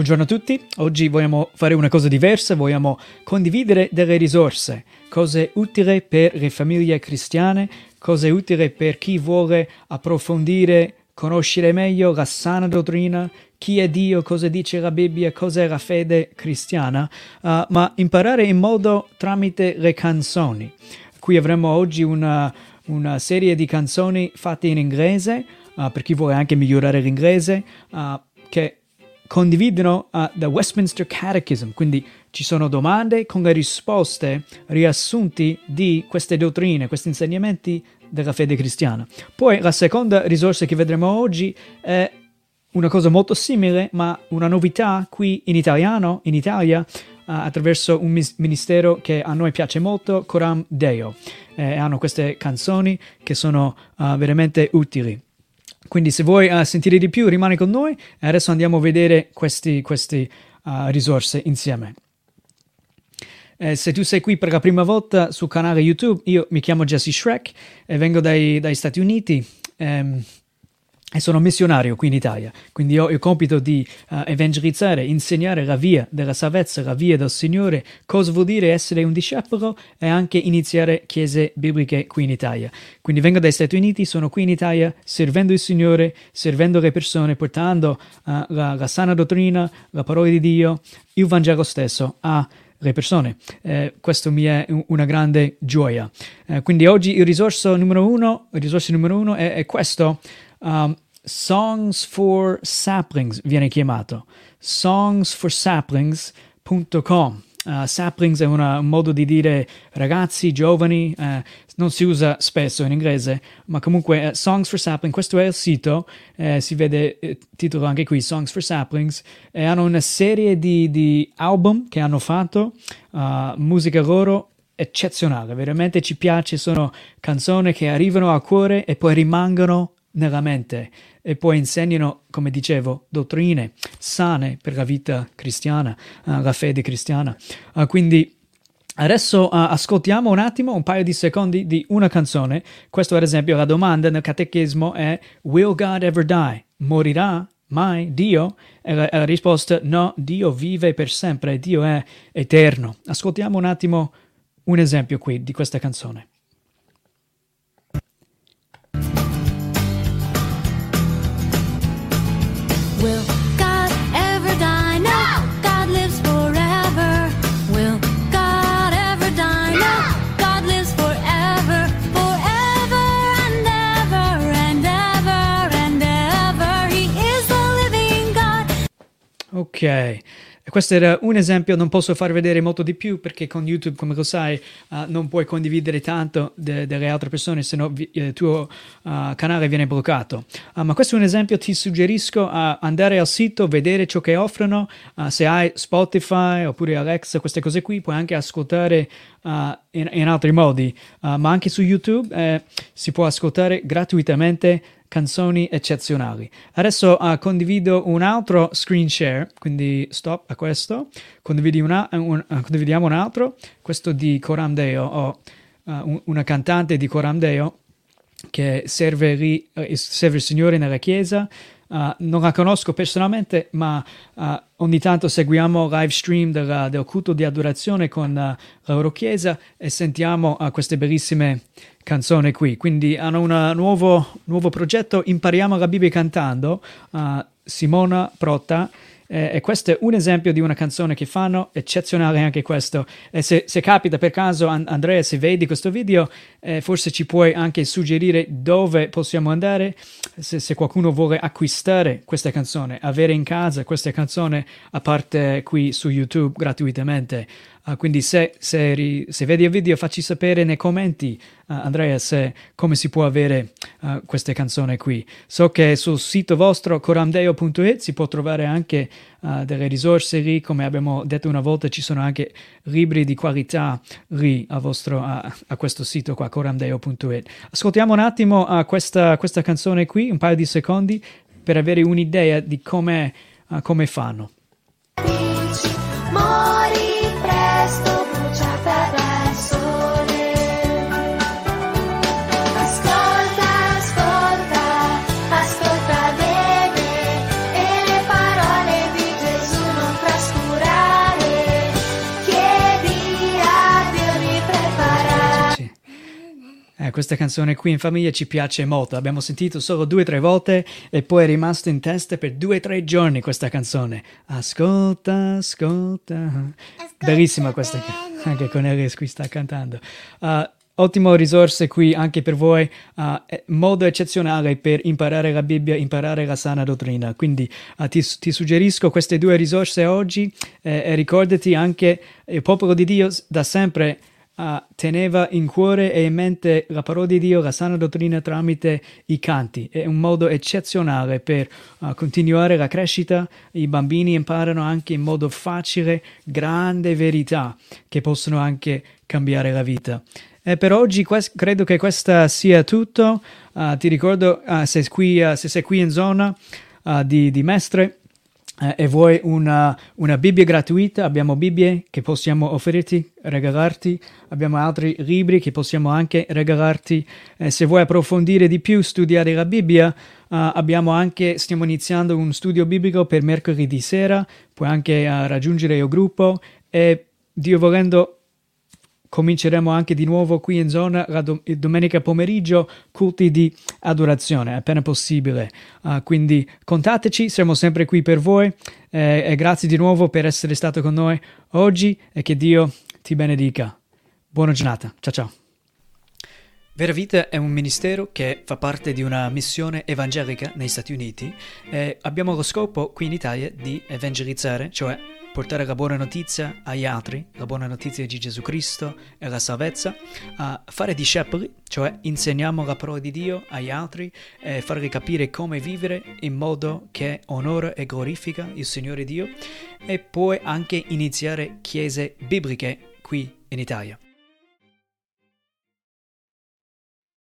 Buongiorno a tutti, oggi vogliamo fare una cosa diversa, vogliamo condividere delle risorse, cose utili per le famiglie cristiane, cose utili per chi vuole approfondire, conoscere meglio la sana dottrina, chi è Dio, cosa dice la Bibbia, cos'è la fede cristiana, uh, ma imparare in modo tramite le canzoni. Qui avremo oggi una, una serie di canzoni fatte in inglese, uh, per chi vuole anche migliorare l'inglese, uh, che condividono uh, The Westminster Catechism, quindi ci sono domande con le risposte riassunti di queste dottrine, questi insegnamenti della fede cristiana. Poi la seconda risorsa che vedremo oggi è una cosa molto simile, ma una novità qui in italiano, in Italia, uh, attraverso un ministero che a noi piace molto, Coram Deo. Eh, hanno queste canzoni che sono uh, veramente utili. Quindi se vuoi uh, sentire di più rimani con noi e adesso andiamo a vedere queste uh, risorse insieme. Eh, se tu sei qui per la prima volta sul canale YouTube, io mi chiamo Jesse Shrek e vengo dai, dai Stati Uniti. Um, e sono missionario qui in Italia, quindi ho il compito di uh, evangelizzare, insegnare la via della salvezza, la via del Signore, cosa vuol dire essere un discepolo e anche iniziare chiese bibliche qui in Italia. Quindi vengo dai Stati Uniti, sono qui in Italia servendo il Signore, servendo le persone, portando uh, la, la sana dottrina, la parola di Dio, il Vangelo stesso a le persone. Eh, questo mi è una grande gioia. Eh, quindi oggi il risorso numero uno, il risorso numero uno è, è questo. Um, Songs for Saplings viene chiamato. Songsforsaplings.com. Uh, saplings è una, un modo di dire ragazzi, giovani, uh, non si usa spesso in inglese, ma comunque uh, Songs for Saplings, questo è il sito, eh, si vede il titolo anche qui, Songs for Saplings, e hanno una serie di, di album che hanno fatto, uh, musica loro eccezionale, veramente ci piace, sono canzoni che arrivano al cuore e poi rimangono nella mente e poi insegnano, come dicevo, dottrine sane per la vita cristiana, uh, la fede cristiana. Uh, quindi adesso uh, ascoltiamo un attimo, un paio di secondi di una canzone. Questo ad esempio la domanda nel catechismo è Will God ever die? Morirà mai Dio? E la, la risposta no, Dio vive per sempre, Dio è eterno. Ascoltiamo un attimo un esempio qui di questa canzone. Will God ever die? No. God lives forever. Will God ever die? No. God lives forever, forever and ever and ever and ever. He is the living God. Ok, questo era un esempio, non posso far vedere molto di più perché con YouTube, come lo sai, uh, non puoi condividere tanto de- delle altre persone, se no il tuo uh, canale viene bloccato. Uh, ma questo è un esempio, ti suggerisco a andare al sito, vedere ciò che offrono, se hai Spotify oppure Alexa, queste cose qui, puoi anche ascoltare in-, in, altri modi, ma anche su YouTube eh, si può ascoltare gratuitamente canzoni eccezionali. Adesso uh, condivido un altro screen share, quindi stop a questo, una, un, uh, condividiamo un altro, questo di Coram Deo, ho uh, una cantante di Coram Deo che serve, lì, serve il Signore nella chiesa, Uh, non la conosco personalmente, ma uh, ogni tanto seguiamo live stream della, del culto di adorazione con uh, la loro chiesa e sentiamo queste bellissime canzoni qui. Quindi hanno un nuovo, nuovo progetto, Impariamo la Bibbia cantando, Simona Protta eh, e questo è un esempio di una canzone che fanno, eccezionale anche questo. E se, se capita per caso, An- Andrea, se vedi questo video, eh, forse ci puoi anche suggerire dove possiamo andare, se, se, qualcuno vuole acquistare questa canzone, avere in casa questa canzone, a parte qui su YouTube gratuitamente. Uh, quindi se, se, ri, se, vedi il video facci sapere nei commenti, uh, Andrea, se, come si può avere uh, queste canzoni qui. So che sul sito vostro coramdeo.it si può trovare anche delle risorse lì, come abbiamo detto una volta ci sono anche libri di qualità lì a, vostro, a, questo sito qua, coramdeo.it. Ascoltiamo un attimo questa, questa, canzone qui, un paio di secondi, per avere un'idea di come, come fanno. Questa canzone qui in famiglia ci piace molto. L'abbiamo sentito solo due o tre volte e poi è rimasto in testa per due o tre giorni questa canzone. Ascolta, ascolta. Bellissima questa canzone, anche con Elias qui sta cantando. Uh, Ottimo risorse qui anche per voi, uh, modo eccezionale per imparare la Bibbia, imparare la sana dottrina. Quindi uh, ti, ti, suggerisco queste due risorse oggi eh, e ricordati anche il popolo di Dio da sempre uh, teneva in cuore e in mente la parola di Dio, la sana dottrina tramite i canti. È un modo eccezionale per uh, continuare la crescita. I bambini imparano anche in modo facile grande verità che possono anche cambiare la vita. E per oggi quest- credo che questo sia tutto. Uh, ti ricordo, uh, se, qui, se, sei qui in zona di, di, Mestre e vuoi una, una, Bibbia gratuita, abbiamo Bibbie che possiamo offrirti, regalarti, abbiamo altri libri che possiamo anche regalarti. se vuoi approfondire di più, studiare la Bibbia, abbiamo anche, stiamo iniziando un studio biblico per mercoledì sera, puoi anche raggiungere il gruppo. E Dio volendo cominceremo anche di nuovo qui in zona la do- domenica pomeriggio culti di adorazione appena possibile. Uh, quindi contateci siamo sempre qui per voi eh, e grazie di nuovo per essere stato con noi oggi e che Dio ti benedica. Buona giornata. Ciao ciao Vera Vita è un ministero che fa parte di una missione evangelica negli Stati Uniti e abbiamo lo scopo qui in Italia di evangelizzare, cioè portare la buona notizia agli altri, la buona notizia di Gesù Cristo e la salvezza, a fare discepoli, cioè insegniamo la parola di Dio agli altri e farli capire come vivere in modo che onora e glorifica il Signore Dio e poi anche iniziare chiese bibliche qui in Italia.